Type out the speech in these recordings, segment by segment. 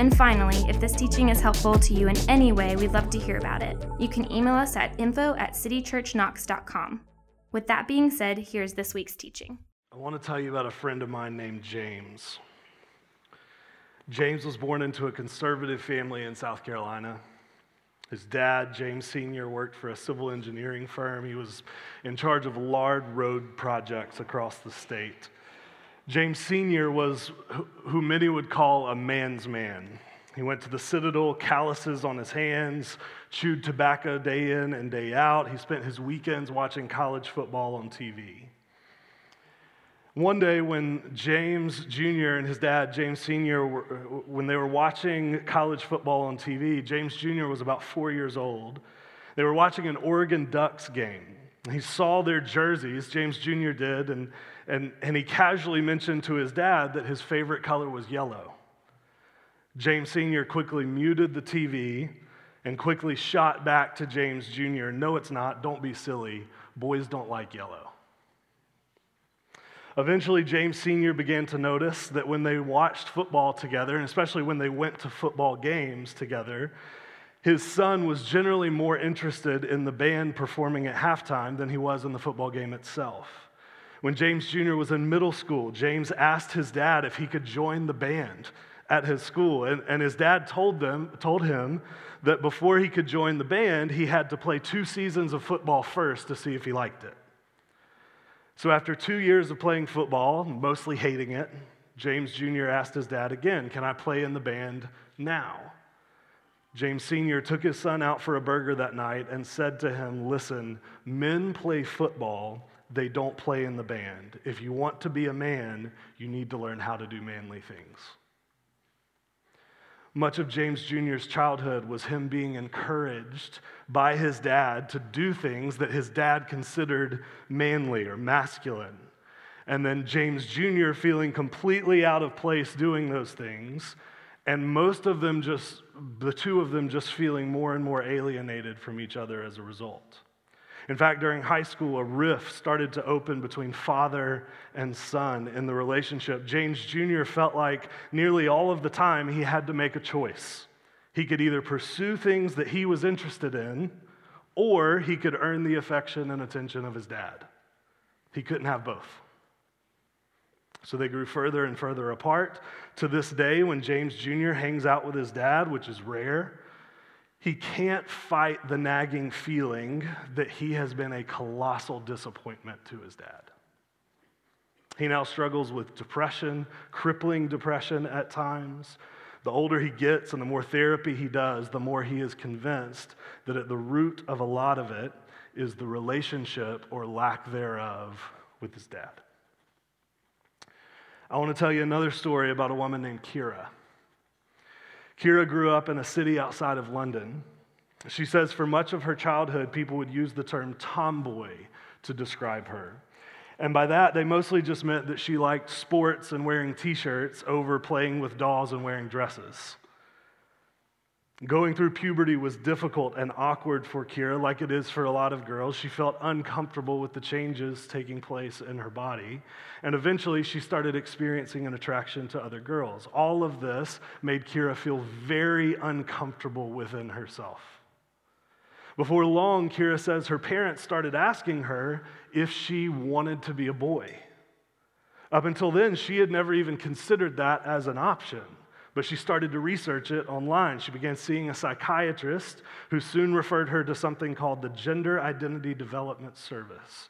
And finally, if this teaching is helpful to you in any way, we'd love to hear about it. You can email us at info at citychurchknox.com. With that being said, here's this week's teaching. I want to tell you about a friend of mine named James. James was born into a conservative family in South Carolina. His dad, James Sr., worked for a civil engineering firm. He was in charge of large road projects across the state. James Sr. was who many would call a man's man. He went to the Citadel, calluses on his hands, chewed tobacco day in and day out. He spent his weekends watching college football on TV. One day, when James Jr. and his dad, James Sr., were, when they were watching college football on TV, James Jr. was about four years old. They were watching an Oregon Ducks game. He saw their jerseys, James Jr. did, and, and, and he casually mentioned to his dad that his favorite color was yellow. James Sr. quickly muted the TV and quickly shot back to James Jr. No, it's not. Don't be silly. Boys don't like yellow. Eventually, James Sr. began to notice that when they watched football together, and especially when they went to football games together, his son was generally more interested in the band performing at halftime than he was in the football game itself. When James Jr. was in middle school, James asked his dad if he could join the band at his school. And, and his dad told, them, told him that before he could join the band, he had to play two seasons of football first to see if he liked it. So after two years of playing football, mostly hating it, James Jr. asked his dad again, Can I play in the band now? James Sr. took his son out for a burger that night and said to him, Listen, men play football, they don't play in the band. If you want to be a man, you need to learn how to do manly things. Much of James Jr.'s childhood was him being encouraged by his dad to do things that his dad considered manly or masculine. And then James Jr. feeling completely out of place doing those things, and most of them just, the two of them just feeling more and more alienated from each other as a result. In fact, during high school, a rift started to open between father and son in the relationship. James Jr. felt like nearly all of the time he had to make a choice. He could either pursue things that he was interested in, or he could earn the affection and attention of his dad. He couldn't have both. So they grew further and further apart. To this day, when James Jr. hangs out with his dad, which is rare, he can't fight the nagging feeling that he has been a colossal disappointment to his dad. He now struggles with depression, crippling depression at times. The older he gets and the more therapy he does, the more he is convinced that at the root of a lot of it is the relationship or lack thereof with his dad. I want to tell you another story about a woman named Keira. Keira grew up in a city outside of London. She says for much of her childhood, people would use the term tomboy to describe her. And by that, they mostly just meant that she liked sports and wearing t shirts over playing with dolls and wearing dresses. Going through puberty was difficult and awkward for Keira, like it is for a lot of girls. She felt uncomfortable with the changes taking place in her body. And eventually, she started experiencing an attraction to other girls. All of this made Keira feel very uncomfortable within herself. Before long, Keira says her parents started asking her if she wanted to be a boy. Up until then, she had never even considered that as an option. But she started to research it online. She began seeing a psychiatrist who soon referred her to something called the Gender Identity Development Service.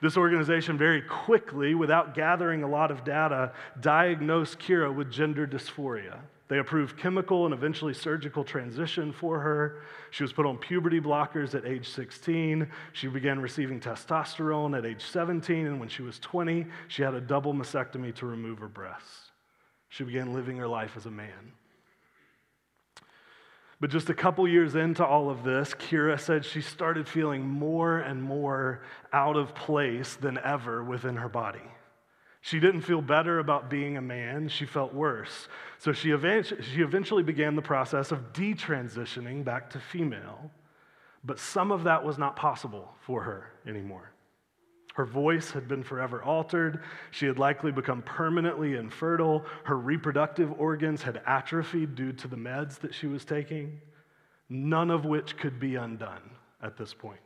This organization very quickly, without gathering a lot of data, diagnosed Keira with gender dysphoria. They approved chemical and eventually surgical transition for her. She was put on puberty blockers at age 16. She began receiving testosterone at age 17, and when she was 20, she had a double mastectomy to remove her breasts. She began living her life as a man. But just a couple years into all of this, Keira said she started feeling more and more out of place than ever within her body. She didn't feel better about being a man, she felt worse. So she, eventually began the process of detransitioning back to female, but some of that was not possible for her anymore. Her voice had been forever altered. She had likely become permanently infertile. Her reproductive organs had atrophied due to the meds that she was taking, none of which could be undone at this point.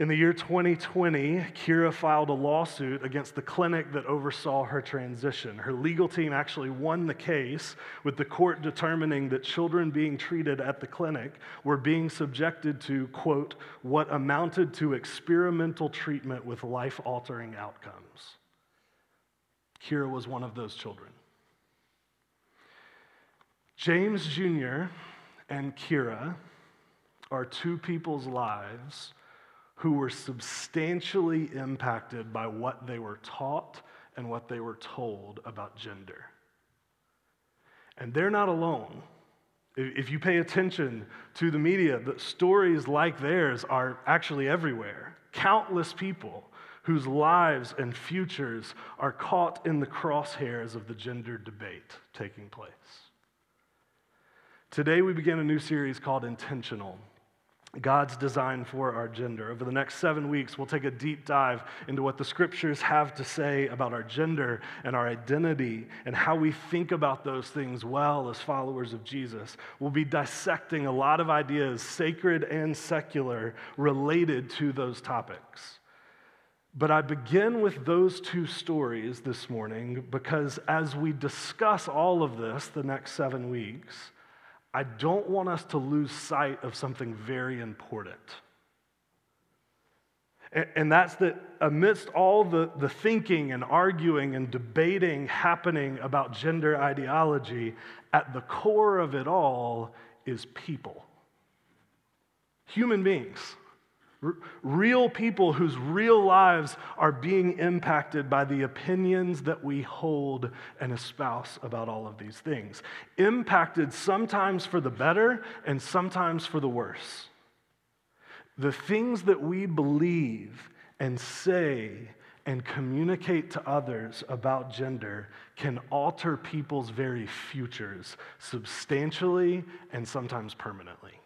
In the year 2020, Keira filed a lawsuit against the clinic that oversaw her transition. Her legal team actually won the case, with the court determining that children being treated at the clinic were being subjected to, quote, what amounted to experimental treatment with life altering outcomes. Keira was one of those children. James Jr. and Keira are two people's lives who were substantially impacted by what they were taught and what they were told about gender. And they're not alone. If you pay attention to the media, the stories like theirs are actually everywhere. Countless people whose lives and futures are caught in the crosshairs of the gender debate taking place. Today, we begin a new series called Intentional. God's design for our gender. Over the next seven weeks, we'll take a deep dive into what the scriptures have to say about our gender and our identity and how we think about those things well as followers of Jesus. We'll be dissecting a lot of ideas, sacred and secular, related to those topics. But I begin with those two stories this morning because as we discuss all of this the next seven weeks, I don't want us to lose sight of something very important. And that's that amidst all the, the thinking and arguing and debating happening about gender ideology, at the core of it all is people. Human beings. Real people whose real lives are being impacted by the opinions that we hold and espouse about all of these things. Impacted sometimes for the better and sometimes for the worse. The things that we believe and say and communicate to others about gender can alter people's very futures substantially and sometimes permanently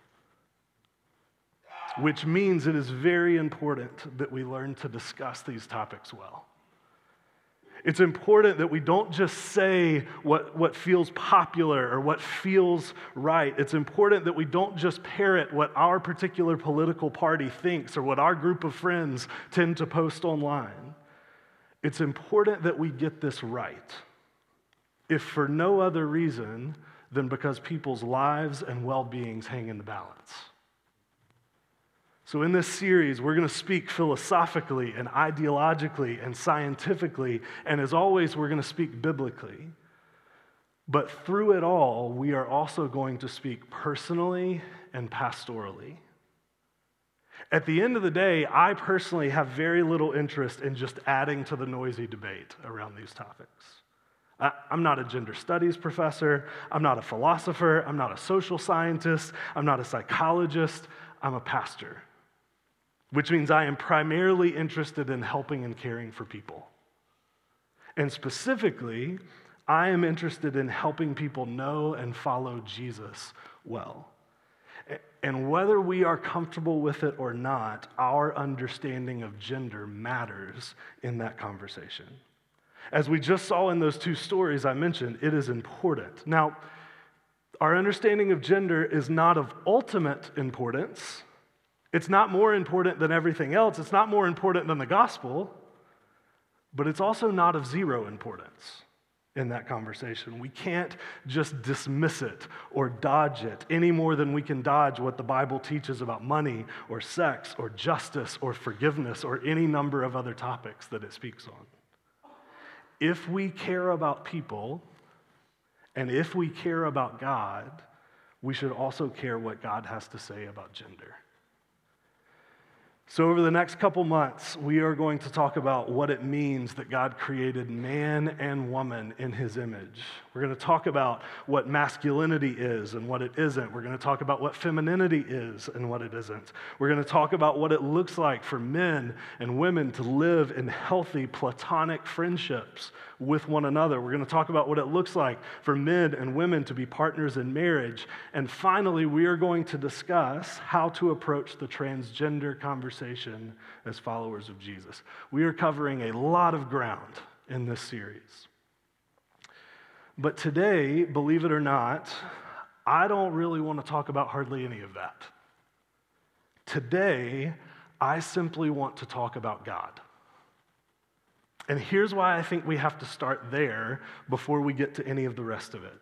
which means it is very important that we learn to discuss these topics well. It's important that we don't just say what, what feels popular or what feels right. It's important that we don't just parrot what our particular political party thinks or what our group of friends tend to post online. It's important that we get this right, if for no other reason than because people's lives and well beings hang in the balance. So, in this series, we're going to speak philosophically and ideologically and scientifically, and as always, we're going to speak biblically. But through it all, we are also going to speak personally and pastorally. At the end of the day, I personally have very little interest in just adding to the noisy debate around these topics. I'm not a gender studies professor. I'm not a philosopher. I'm not a social scientist. I'm not a psychologist. I'm a pastor which means I am primarily interested in helping and caring for people. And specifically, I am interested in helping people know and follow Jesus well. And whether we are comfortable with it or not, our understanding of gender matters in that conversation. As we just saw in those two stories I mentioned, it is important. Now, our understanding of gender is not of ultimate importance it's not more important than everything else, it's not more important than the gospel, but it's also not of zero importance in that conversation. We can't just dismiss it or dodge it any more than we can dodge what the Bible teaches about money or sex or justice or forgiveness or any number of other topics that it speaks on. If we care about people and if we care about God, we should also care what God has to say about gender. So, over the next couple months, we are going to talk about what it means that God created man and woman in his image. We're going to talk about what masculinity is and what it isn't. We're going to talk about what femininity is and what it isn't. We're going to talk about what it looks like for men and women to live in healthy platonic friendships with one another. We're going to talk about what it looks like for men and women to be partners in marriage. And finally, we are going to discuss how to approach the transgender conversation as followers of Jesus. We are covering a lot of ground in this series. But today, believe it or not, I don't really want to talk about hardly any of that. Today, I simply want to talk about God. And here's why I think we have to start there before we get to any of the rest of it.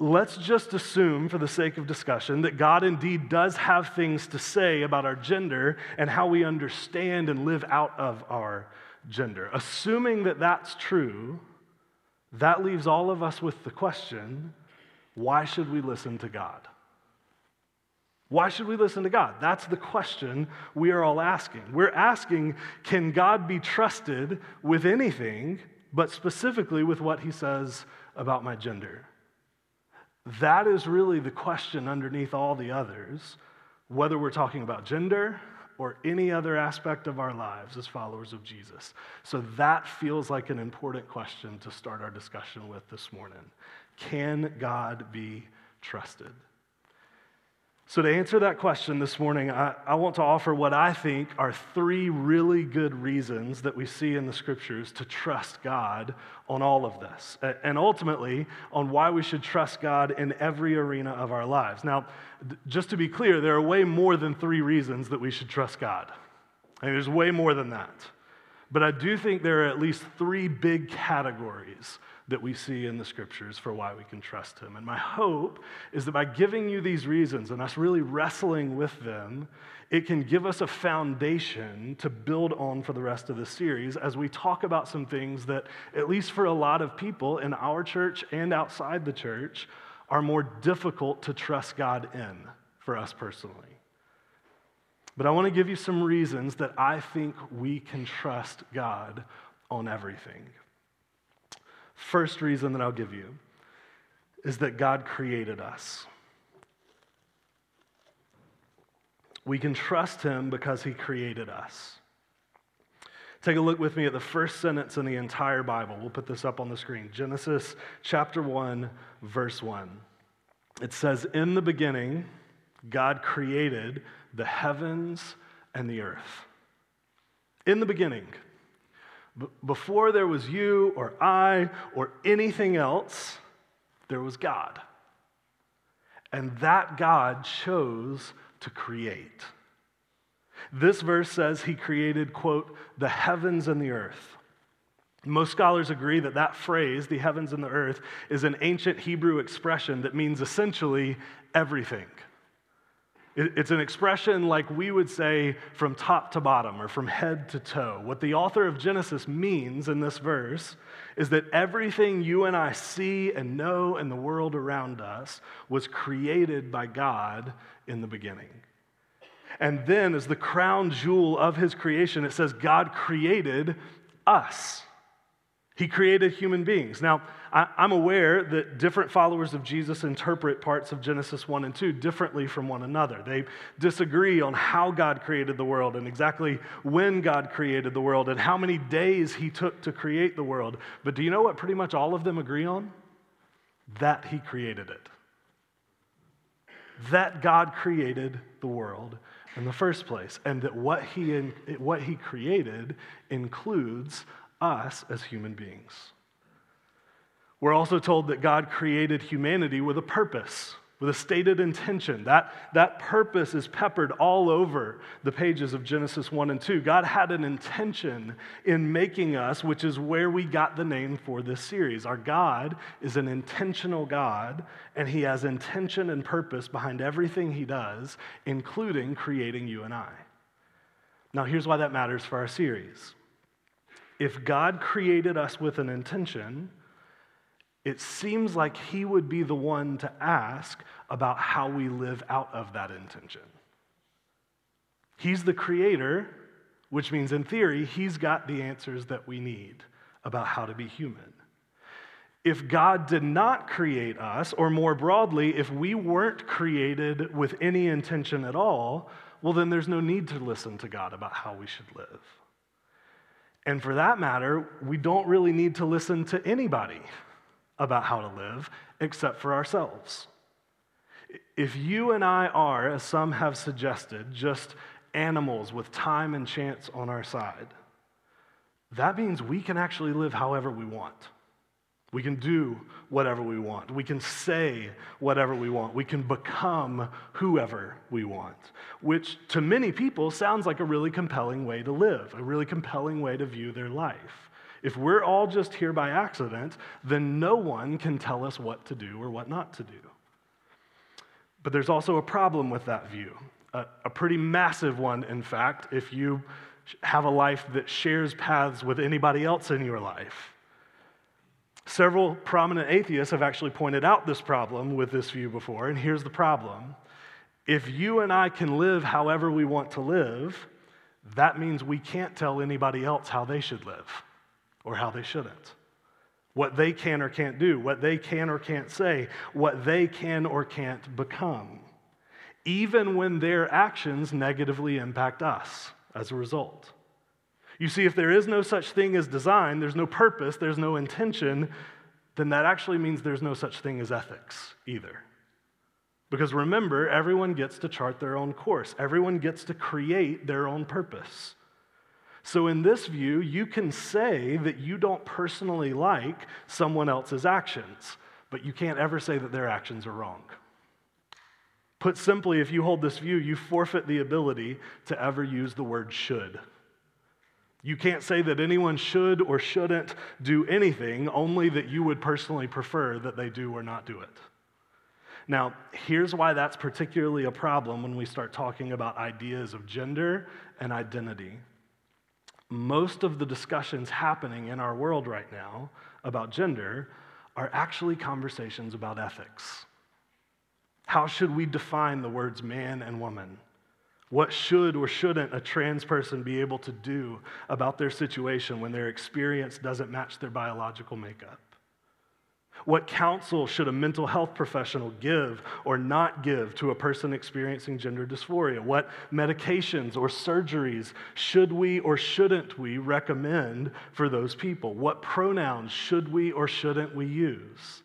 Let's just assume, for the sake of discussion, that God indeed does have things to say about our gender and how we understand and live out of our gender. Assuming that that's true, that leaves all of us with the question why should we listen to God? Why should we listen to God? That's the question we are all asking. We're asking can God be trusted with anything, but specifically with what he says about my gender? That is really the question underneath all the others, whether we're talking about gender or any other aspect of our lives as followers of Jesus. So that feels like an important question to start our discussion with this morning. Can God be trusted? So, to answer that question this morning, I, I, want to offer what I think are three really good reasons that we see in the scriptures to trust God on all of this, and ultimately on why we should trust God in every arena of our lives. Now, just to be clear, there are way more than three reasons that we should trust God. I mean, there's way more than that. But I do think there are at least three big categories that we see in the scriptures for why we can trust him. And my hope is that by giving you these reasons and us really wrestling with them, it can give us a foundation to build on for the rest of the series as we talk about some things that, at least for a lot of people in our church and outside the church, are more difficult to trust God in for us personally. But I want to give you some reasons that I think we can trust God on everything. First reason that I'll give you is that God created us. We can trust Him because He created us. Take a look with me at the first sentence in the entire Bible. We'll put this up on the screen Genesis chapter 1, verse 1. It says, In the beginning, God created the heavens and the earth. In the beginning. Before there was you or I or anything else, there was God. And that God chose to create. This verse says he created, quote, the heavens and the earth. Most scholars agree that that phrase, the heavens and the earth, is an ancient Hebrew expression that means essentially everything. It's an expression like we would say from top to bottom or from head to toe. What the author of Genesis means in this verse is that everything you and I see and know in the world around us was created by God in the beginning. And then, as the crown jewel of his creation, it says God created us. He created human beings. Now, I, am aware that different followers of Jesus interpret parts of Genesis 1 and 2 differently from one another. They disagree on how God created the world and exactly when God created the world and how many days He took to create the world. But do you know what pretty much all of them agree on? That He created it. That God created the world in the first place, and that what He, what he created includes us as human beings. We're also told that God created humanity with a purpose, with a stated intention. That, that purpose is peppered all over the pages of Genesis 1 and 2. God had an intention in making us, which is where we got the name for this series. Our God is an intentional God, and He has intention and purpose behind everything He does, including creating you and I. Now, here's why that matters for our series. If God created us with an intention, it seems like He would be the one to ask about how we live out of that intention. He's the creator, which means in theory, he's got the answers that we need about how to be human. If God did not create us, or more broadly, if we weren't created with any intention at all, well, then there's no need to listen to God about how we should live. And for that matter, we don't really need to listen to anybody about how to live except for ourselves. If you and I are, as some have suggested, just animals with time and chance on our side, that means we can actually live however we want. We can do whatever we want. We can say whatever we want. We can become whoever we want, which to many people sounds like a really compelling way to live, a really compelling way to view their life. If we're all just here by accident, then no one can tell us what to do or what not to do. But there's also a problem with that view, a, a pretty massive one, in fact, if you have a life that shares paths with anybody else in your life. Several prominent atheists have actually pointed out this problem with this view before, and here's the problem. If you and I can live however we want to live, that means we can't tell anybody else how they should live or how they shouldn't. What they can or can't do, what they can or can't say, what they can or can't become, even when their actions negatively impact us as a result. You see, if there is no such thing as design, there's no purpose, there's no intention, then that actually means there's no such thing as ethics either. Because remember, everyone gets to chart their own course, everyone gets to create their own purpose. So, in this view, you can say that you don't personally like someone else's actions, but you can't ever say that their actions are wrong. Put simply, if you hold this view, you forfeit the ability to ever use the word should. You can't say that anyone should or shouldn't do anything, only that you would personally prefer that they do or not do it. Now, here's why that's particularly a problem when we start talking about ideas of gender and identity. Most of the discussions happening in our world right now about gender are actually conversations about ethics. How should we define the words man and woman? What should or shouldn't a trans person be able to do about their situation when their experience doesn't match their biological makeup? What counsel should a mental health professional give or not give to a person experiencing gender dysphoria? What medications or surgeries should we or shouldn't we recommend for those people? What pronouns should we or shouldn't we use?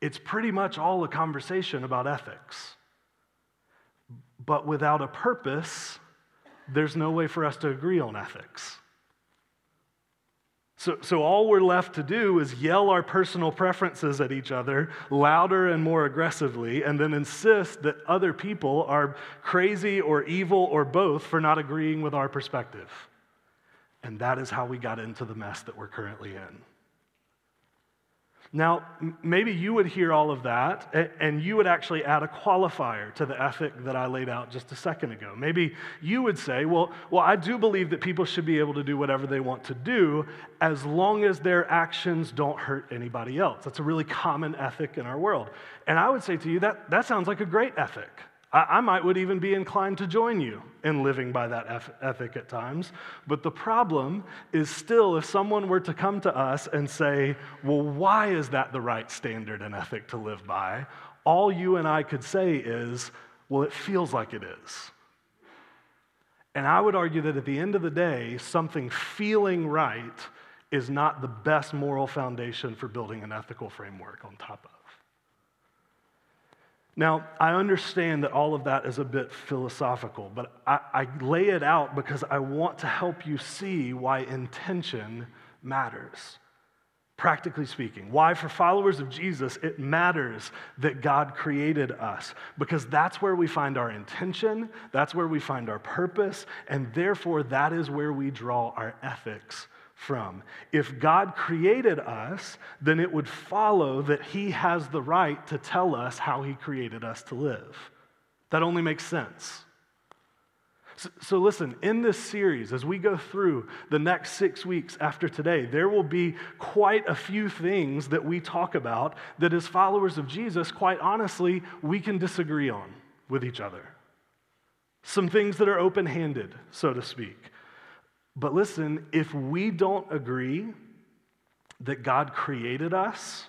It's pretty much all a conversation about ethics. But without a purpose, there's no way for us to agree on ethics. So, so all we're left to do is yell our personal preferences at each other louder and more aggressively, and then insist that other people are crazy or evil or both for not agreeing with our perspective. And that is how we got into the mess that we're currently in. Now, maybe you would hear all of that and you would actually add a qualifier to the ethic that I laid out just a second ago. Maybe you would say, well, well, I do believe that people should be able to do whatever they want to do as long as their actions don't hurt anybody else. That's a really common ethic in our world. And I would say to you, that, that sounds like a great ethic. I, might would even be inclined to join you in living by that ethic at times. But the problem is still if someone were to come to us and say, well, why is that the right standard and ethic to live by? All you and I could say is, well, it feels like it is. And I would argue that at the end of the day, something feeling right is not the best moral foundation for building an ethical framework on top of. Now, I understand that all of that is a bit philosophical, but I, I, lay it out because I want to help you see why intention matters. Practically speaking, why for followers of Jesus it matters that God created us, because that's where we find our intention, that's where we find our purpose, and therefore that is where we draw our ethics from. If God created us, then it would follow that He has the right to tell us how He created us to live. That only makes sense. So, so, listen, in this series, as we go through the next six weeks after today, there will be quite a few things that we talk about that, as followers of Jesus, quite honestly, we can disagree on with each other. some things that are open handed, so to speak. But listen, if we don't agree that God created us,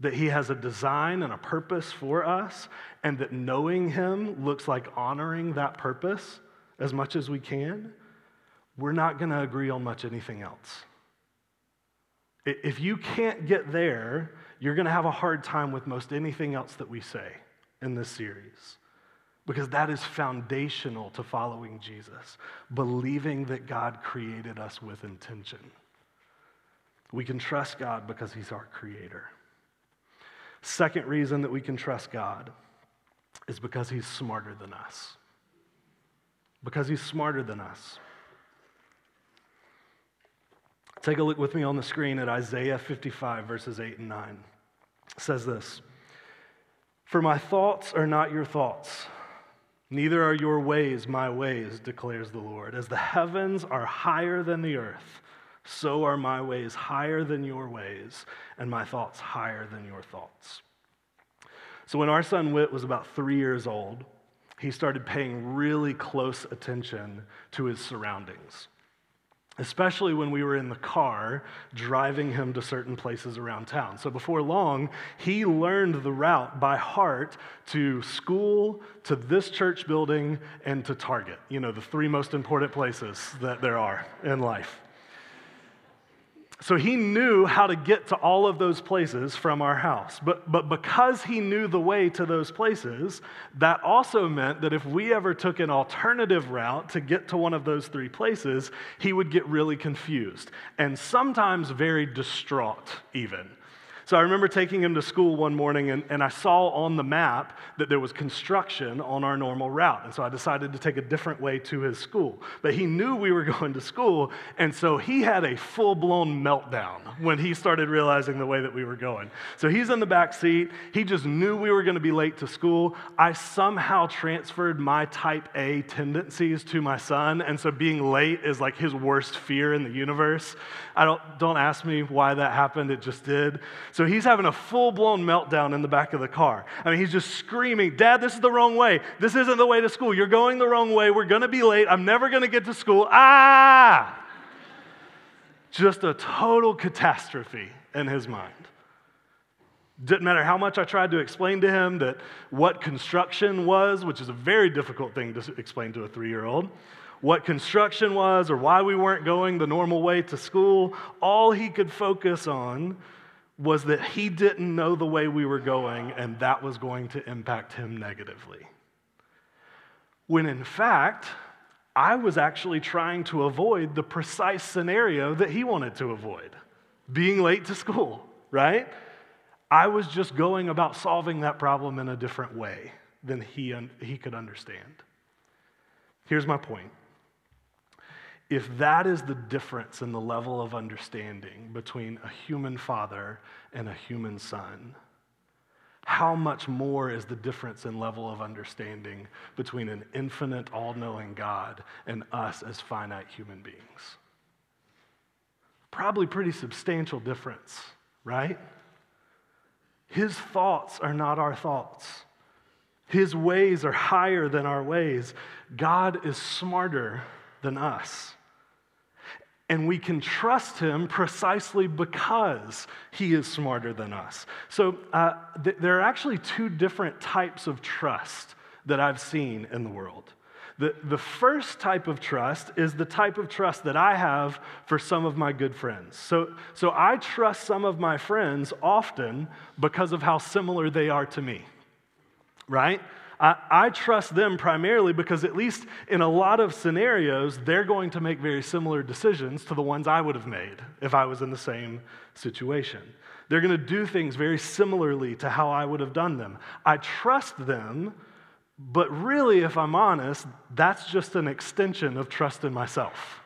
that He has a design and a purpose for us, and that knowing Him looks like honoring that purpose as much as we can, we're not going to agree on much anything else. If you can't get there, you're going to have a hard time with most anything else that we say in this series. Because that is foundational to following Jesus, believing that God created us with intention. We can trust God because He's our creator. Second reason that we can trust God is because He's smarter than us. Because He's smarter than us. Take a look with me on the screen at Isaiah 55, verses 8 and 9. It says this For my thoughts are not your thoughts, neither are your ways my ways, declares the Lord. As the heavens are higher than the earth, so are my ways higher than your ways, and my thoughts higher than your thoughts. So when our son Whit was about three years old, he started paying really close attention to his surroundings especially when we were in the car driving him to certain places around town. So before long, he learned the route by heart to school, to this church building, and to Target. You know, the three most important places that there are in life. So he knew how to get to all of those places from our house. But, but because he knew the way to those places, that also meant that if we ever took an alternative route to get to one of those three places, he would get really confused and sometimes very distraught, even. So I remember taking him to school one morning, and, and I saw on the map that there was construction on our normal route. And so I decided to take a different way to his school. But he knew we were going to school, and so he had a full blown meltdown when he started realizing the way that we were going. So he's in the back seat. He just knew we were going to be late to school. I somehow transferred my type A tendencies to my son, and so being late is like his worst fear in the universe. I don't, don't ask me why that happened, it just did. So he's having a full blown meltdown in the back of the car. I mean, he's just screaming, Dad, this is the wrong way. This isn't the way to school. You're going the wrong way. We're going to be late. I'm never going to get to school. Ah! Just a total catastrophe in his mind. Didn't matter how much I tried to explain to him that what construction was, which is a very difficult thing to explain to a three year old, what construction was or why we weren't going the normal way to school, all he could focus on was that he didn't know the way we were going, and that was going to impact him negatively. When in fact, I was actually trying to avoid the precise scenario that he wanted to avoid being late to school, right? I was just going about solving that problem in a different way than he, he could understand. Here's my point if that is the difference in the level of understanding between a human father and a human son, how much more is the difference in level of understanding between an infinite, all knowing God and us as finite human beings? Probably pretty substantial difference, right? His thoughts are not our thoughts. His ways are higher than our ways. God is smarter than us and we can trust him precisely because he is smarter than us. So, uh, th- there are actually two different types of trust that I've seen in the world. The, the first type of trust is the type of trust that I have for some of my good friends. So, so I trust some of my friends often because of how similar they are to me, right? I, I trust them primarily because, at least in a lot of scenarios, they're going to make very similar decisions to the ones I would have made if I was in the same situation. They're going to do things very similarly to how I would have done them. I trust them, but really, if I'm honest, that's just an extension of trust in myself,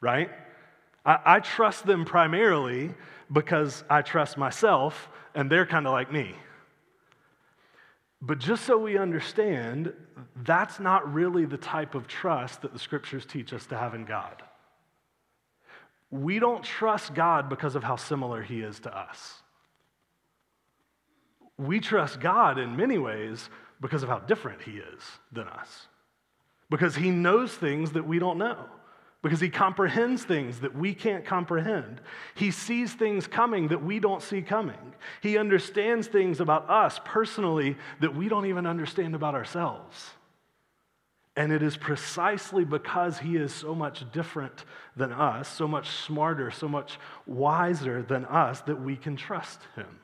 right? I, I trust them primarily because I trust myself, and they're kind of like me. But just so we understand, that's not really the type of trust that the scriptures teach us to have in God. We don't trust God because of how similar he is to us. We trust God in many ways because of how different he is than us. because he knows things that we don't know, because he comprehends things that we can't comprehend. He sees things coming that we don't see coming. He understands things about us personally that we don't even understand about ourselves. And it is precisely because he is so much different than us, so much smarter, so much wiser than us, that we can trust him.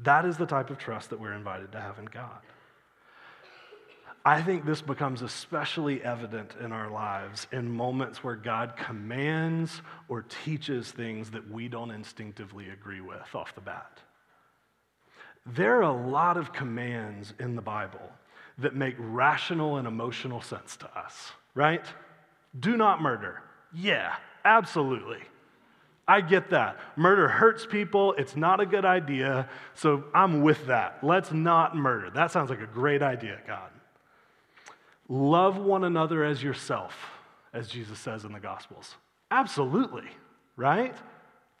That is the type of trust that we're invited to have in God. I think this becomes especially evident in our lives in moments where God commands or teaches things that we don't instinctively agree with off the bat. There are a lot of commands in the Bible that make rational and emotional sense to us, right? Do not murder. Yeah, absolutely. I get that. Murder hurts people. It's not a good idea. So I'm with that. Let's not murder. That sounds like a great idea, God. Love one another as yourself, as Jesus says in the Gospels. Absolutely, right?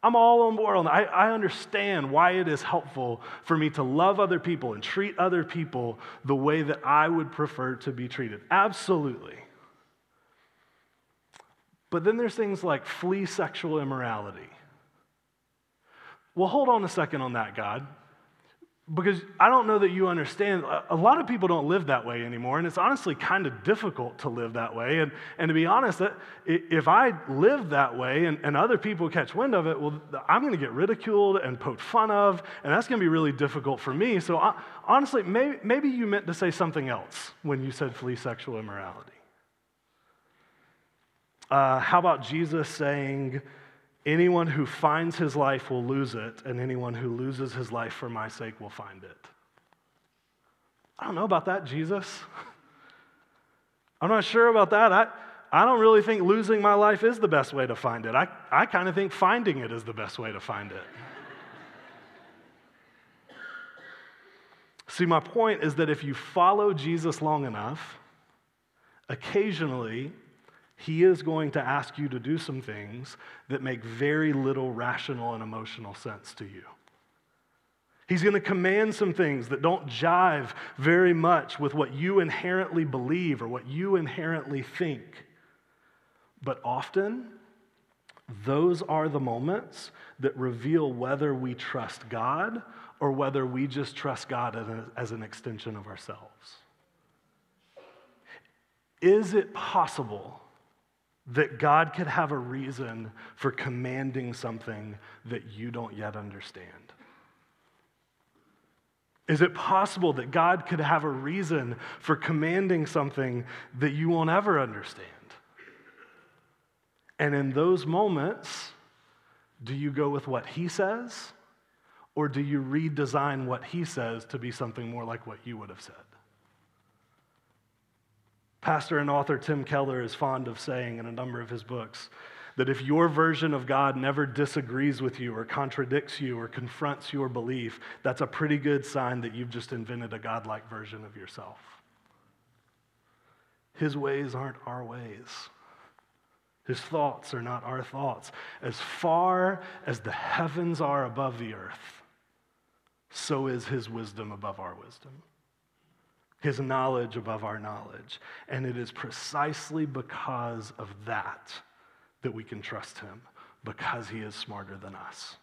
I'm all on board. I, I understand why it is helpful for me to love other people and treat other people the way that I would prefer to be treated. Absolutely. But then there's things like flee sexual immorality. Well, hold on a second on that, God because I don't know that you understand. A lot of people don't live that way anymore, and it's honestly kind of difficult to live that way. And, and to be honest, if I live that way and, and other people catch wind of it, well, I'm going to get ridiculed and poked fun of, and that's going to be really difficult for me. So I, honestly, maybe, maybe you meant to say something else when you said flee sexual immorality. Uh, how about Jesus saying, Anyone who finds his life will lose it, and anyone who loses his life for my sake will find it. I don't know about that, Jesus. I'm not sure about that. I, I don't really think losing my life is the best way to find it. I, I kind of think finding it is the best way to find it. See, my point is that if you follow Jesus long enough, occasionally he is going to ask you to do some things that make very little rational and emotional sense to you. He's going to command some things that don't jive very much with what you inherently believe or what you inherently think. But often, those are the moments that reveal whether we trust God or whether we just trust God as an extension of ourselves. Is it possible that God could have a reason for commanding something that you don't yet understand? Is it possible that God could have a reason for commanding something that you won't ever understand? And in those moments, do you go with what He says, or do you redesign what He says to be something more like what you would have said? Pastor and author Tim Keller is fond of saying in a number of his books that if your version of God never disagrees with you or contradicts you or confronts your belief, that's a pretty good sign that you've just invented a godlike version of yourself. His ways aren't our ways. His thoughts are not our thoughts. As far as the heavens are above the earth, so is his wisdom above our wisdom his knowledge above our knowledge. And it is precisely because of that that we can trust him, because he is smarter than us.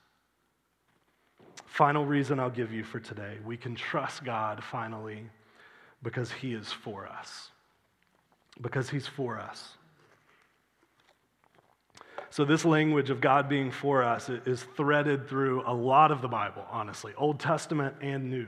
Final reason I'll give you for today we can trust God finally because he is for us. Because he's for us. So, this language of God being for us is threaded through a lot of the Bible, honestly, Old Testament and New.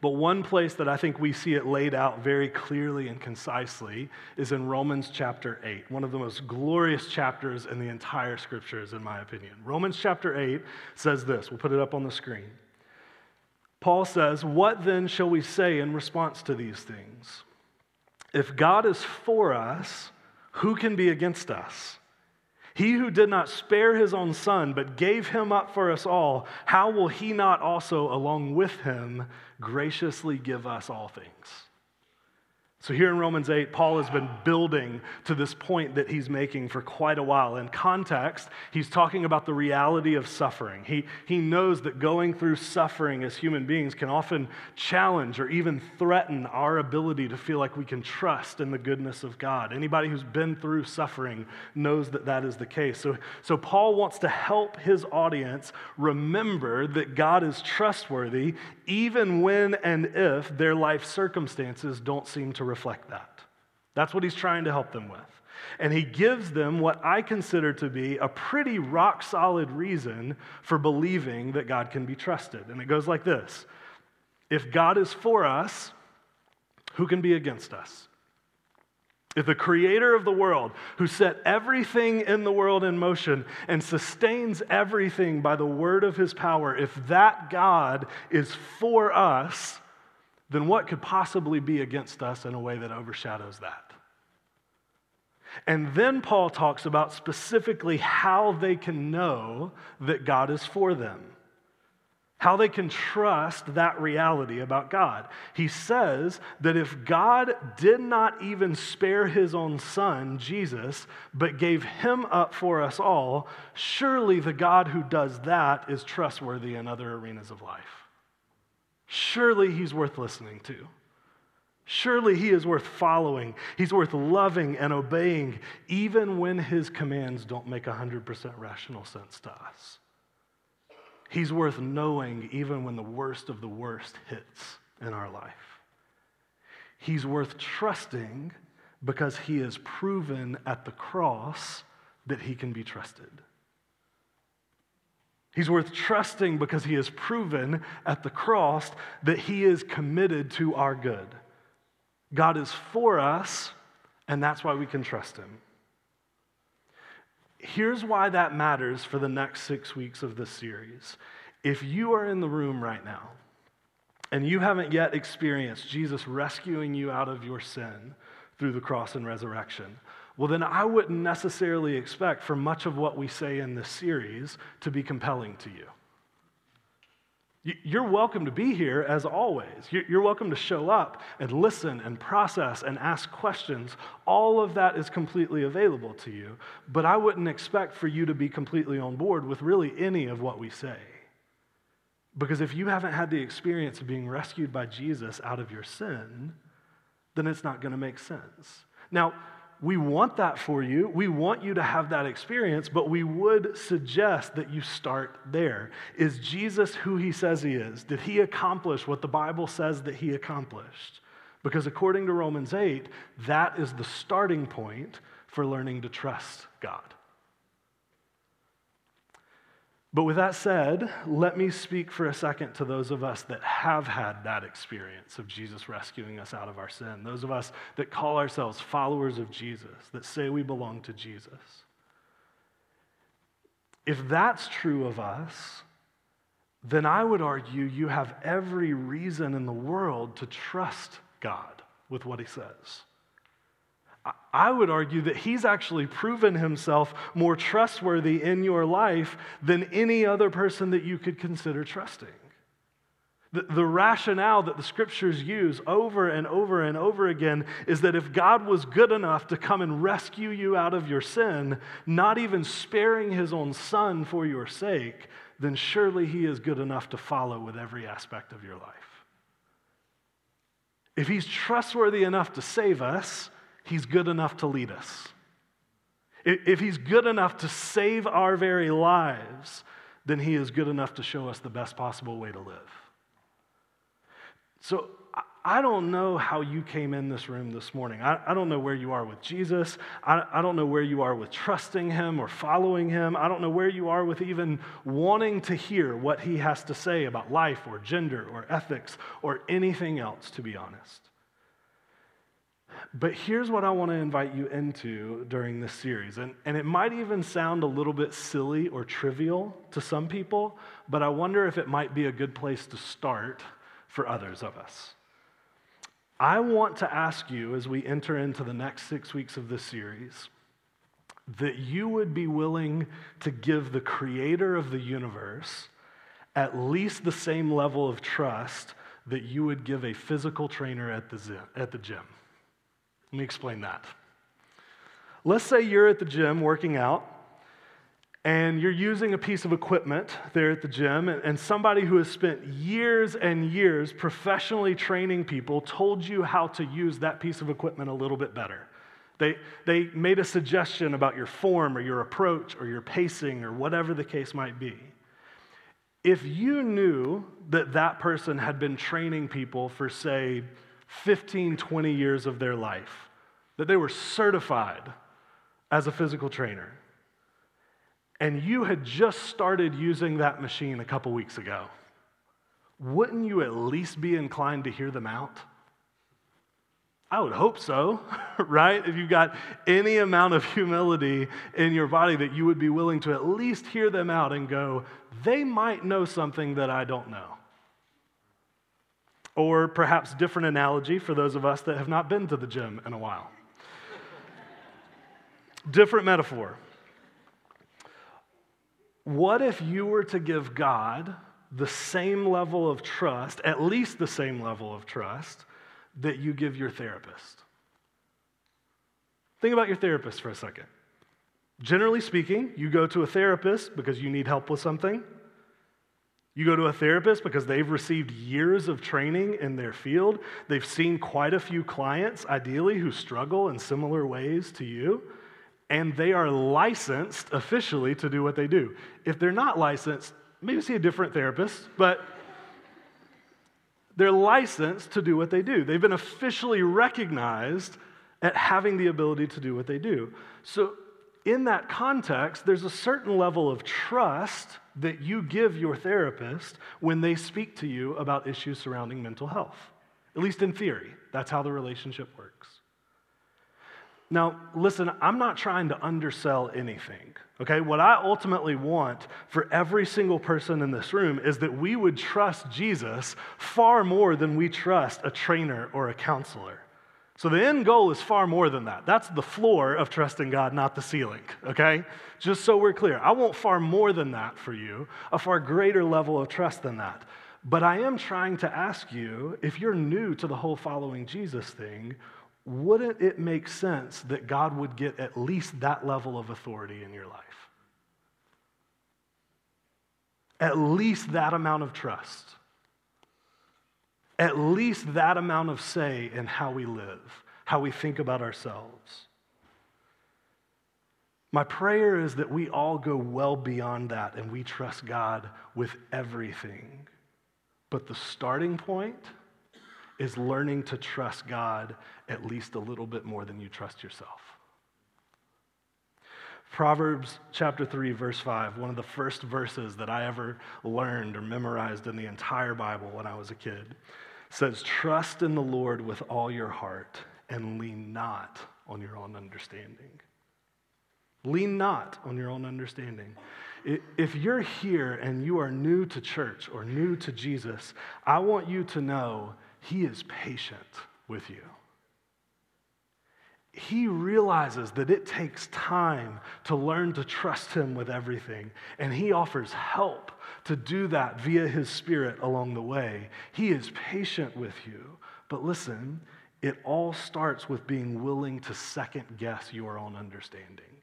But one place that I think we see it laid out very clearly and concisely is in Romans chapter 8, one of the most glorious chapters in the entire scriptures, in my opinion. Romans chapter 8 says this we'll put it up on the screen. Paul says, What then shall we say in response to these things? If God is for us, who can be against us? He who did not spare his own son, but gave him up for us all, how will he not also, along with him, graciously give us all things? So, here in Romans 8, Paul has been building to this point that he's making for quite a while. In context, he's talking about the reality of suffering. He, he knows that going through suffering as human beings can often challenge or even threaten our ability to feel like we can trust in the goodness of God. Anybody who's been through suffering knows that that is the case. So, so Paul wants to help his audience remember that God is trustworthy even when and if their life circumstances don't seem to reflect that. That's what he's trying to help them with. And he gives them what I consider to be a pretty rock solid reason for believing that God can be trusted. And it goes like this If God is for us, who can be against us? If the creator of the world, who set everything in the world in motion and sustains everything by the word of his power, if that God is for us, then what could possibly be against us in a way that overshadows that? And then Paul talks about specifically how they can know that God is for them how they can trust that reality about God. He says that if God did not even spare his own son, Jesus, but gave him up for us all, surely the God who does that is trustworthy in other arenas of life. Surely he's worth listening to. Surely he is worth following. He's worth loving and obeying, even when his commands don't make 100% rational sense to us. He's worth knowing even when the worst of the worst hits in our life. He's worth trusting because he has proven at the cross that he can be trusted. He's worth trusting because he has proven at the cross that he is committed to our good. God is for us, and that's why we can trust him. Here's why that matters for the next six weeks of this series. If you are in the room right now and you haven't yet experienced Jesus rescuing you out of your sin through the cross and resurrection, well, then I wouldn't necessarily expect for much of what we say in this series to be compelling to you. You're welcome to be here as always. You're welcome to show up and listen and process and ask questions. All of that is completely available to you. But I wouldn't expect for you to be completely on board with really any of what we say. Because if you haven't had the experience of being rescued by Jesus out of your sin, then it's not going to make sense. Now, we want that for you. We want you to have that experience, but we would suggest that you start there. Is Jesus who he says he is? Did he accomplish what the Bible says that he accomplished? Because according to Romans 8, that is the starting point for learning to trust God. But with that said, let me speak for a second to those of us that have had that experience of Jesus rescuing us out of our sin, those of us that call ourselves followers of Jesus, that say we belong to Jesus. If that's true of us, then I would argue you have every reason in the world to trust God with what he says. I would argue that he's actually proven himself more trustworthy in your life than any other person that you could consider trusting. The, the, rationale that the scriptures use over and over and over again is that if God was good enough to come and rescue you out of your sin, not even sparing his own son for your sake, then surely he is good enough to follow with every aspect of your life. If he's trustworthy enough to save us, He's good enough to lead us. If He's good enough to save our very lives, then He is good enough to show us the best possible way to live. So I don't know how you came in this room this morning. I, don't know where you are with Jesus. I don't know where you are with trusting Him or following Him. I don't know where you are with even wanting to hear what He has to say about life or gender or ethics or anything else, to be honest. But here's what I want to invite you into during this series. And, and it might even sound a little bit silly or trivial to some people, but I wonder if it might be a good place to start for others of us. I want to ask you as we enter into the next six weeks of this series that you would be willing to give the creator of the universe at least the same level of trust that you would give a physical trainer at the, at the gym. Let me explain that. Let's say you're at the gym working out and you're using a piece of equipment there at the gym, and, somebody who has spent years and years professionally training people told you how to use that piece of equipment a little bit better. They, they made a suggestion about your form or your approach or your pacing or whatever the case might be. If you knew that that person had been training people for, say, 15, 20 years of their life, that they were certified as a physical trainer, and you had just started using that machine a couple weeks ago, wouldn't you at least be inclined to hear them out? I would hope so, right? If you've got any amount of humility in your body, that you would be willing to at least hear them out and go, they might know something that I don't know. Or perhaps different analogy for those of us that have not been to the gym in a while. different metaphor. What if you were to give God the same level of trust, at least the same level of trust, that you give your therapist? Think about your therapist for a second. Generally speaking, you go to a therapist because you need help with something. You go to a therapist because they've received years of training in their field. They've seen quite a few clients, ideally, who struggle in similar ways to you and they are licensed officially to do what they do. If they're not licensed, maybe see a different therapist, but they're licensed to do what they do. They've been officially recognized at having the ability to do what they do. So, in that context, there's a certain level of trust that you give your therapist when they speak to you about issues surrounding mental health. At least in theory, that's how the relationship works. Now, listen, I'm not trying to undersell anything, okay? What I ultimately want for every single person in this room is that we would trust Jesus far more than we trust a trainer or a counselor. So the end goal is far more than that. That's the floor of trusting God, not the ceiling, okay? Just so we're clear. I want far more than that for you, a far greater level of trust than that. But I am trying to ask you if you're new to the whole following Jesus thing, wouldn't it make sense that God would get at least that level of authority in your life? At least that amount of trust. At least that amount of say in how we live, how we think about ourselves. My prayer is that we all go well beyond that and we trust God with everything. But the starting point is learning to trust God at least a little bit more than you trust yourself. Proverbs chapter 3, verse 5, one of the first verses that I ever learned or memorized in the entire Bible when I was a kid, says, Trust in the Lord with all your heart and lean not on your own understanding. Lean not on your own understanding. If you're here and you are new to church or new to Jesus, I want you to know he is patient with you. He realizes that it takes time to learn to trust Him with everything, and He offers help to do that via His Spirit along the way. He is patient with you. But listen, it all starts with being willing to second guess your own understanding.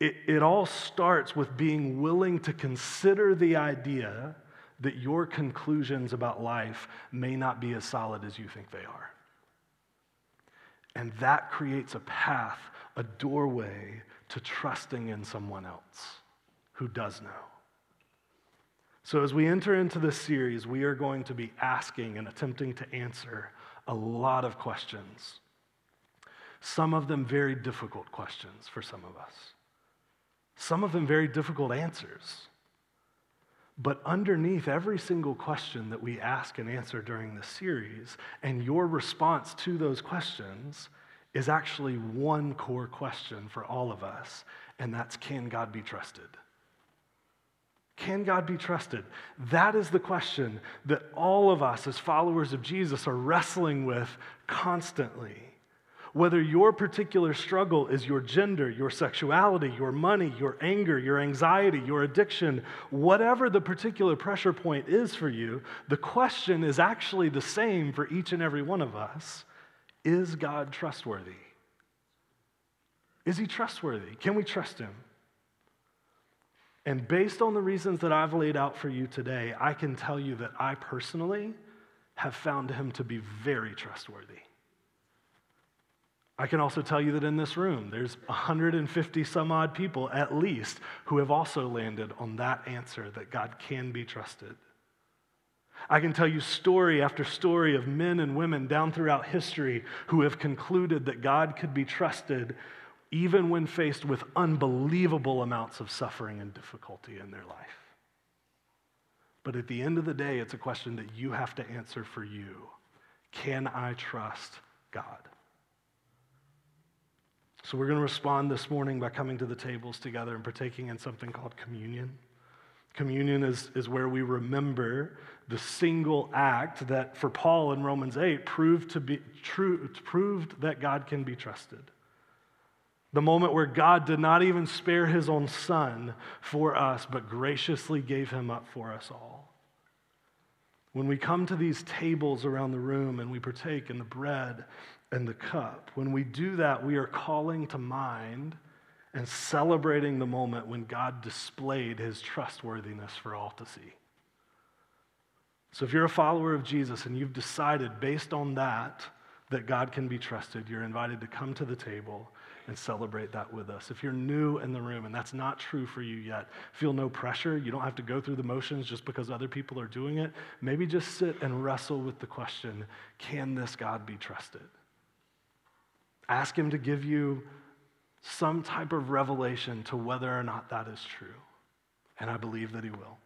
It, it all starts with being willing to consider the idea that your conclusions about life may not be as solid as you think they are. And that creates a path, a doorway to trusting in someone else who does know. So, as we enter into this series, we are going to be asking and attempting to answer a lot of questions. Some of them very difficult questions for some of us, some of them very difficult answers. But underneath every single question that we ask and answer during this series, and your response to those questions is actually one core question for all of us, and that's can God be trusted? Can God be trusted? That is the question that all of us as followers of Jesus are wrestling with constantly. Whether your particular struggle is your gender, your sexuality, your money, your anger, your anxiety, your addiction, whatever the particular pressure point is for you, the question is actually the same for each and every one of us Is God trustworthy? Is he trustworthy? Can we trust him? And based on the reasons that I've laid out for you today, I can tell you that I personally have found him to be very trustworthy. I can also tell you that in this room, there's 150 some odd people at least who have also landed on that answer that God can be trusted. I can tell you story after story of men and women down throughout history who have concluded that God could be trusted even when faced with unbelievable amounts of suffering and difficulty in their life. But at the end of the day, it's a question that you have to answer for you. Can I trust God? So we're going to respond this morning by coming to the tables together and partaking in something called communion. Communion is, is where we remember the single act that for Paul in Romans 8 proved to be true, proved that God can be trusted. The moment where God did not even spare his own son for us, but graciously gave him up for us all. When we come to these tables around the room and we partake in the bread and the cup, when we do that, we are calling to mind and celebrating the moment when God displayed his trustworthiness for all to see. So if you're a follower of Jesus and you've decided based on that that God can be trusted, you're invited to come to the table and celebrate that with us. If you're new in the room and that's not true for you yet, feel no pressure. You don't have to go through the motions just because other people are doing it. Maybe just sit and wrestle with the question can this God be trusted? Ask Him to give you some type of revelation to whether or not that is true. And I believe that He will.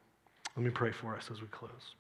Let me pray for us as we close.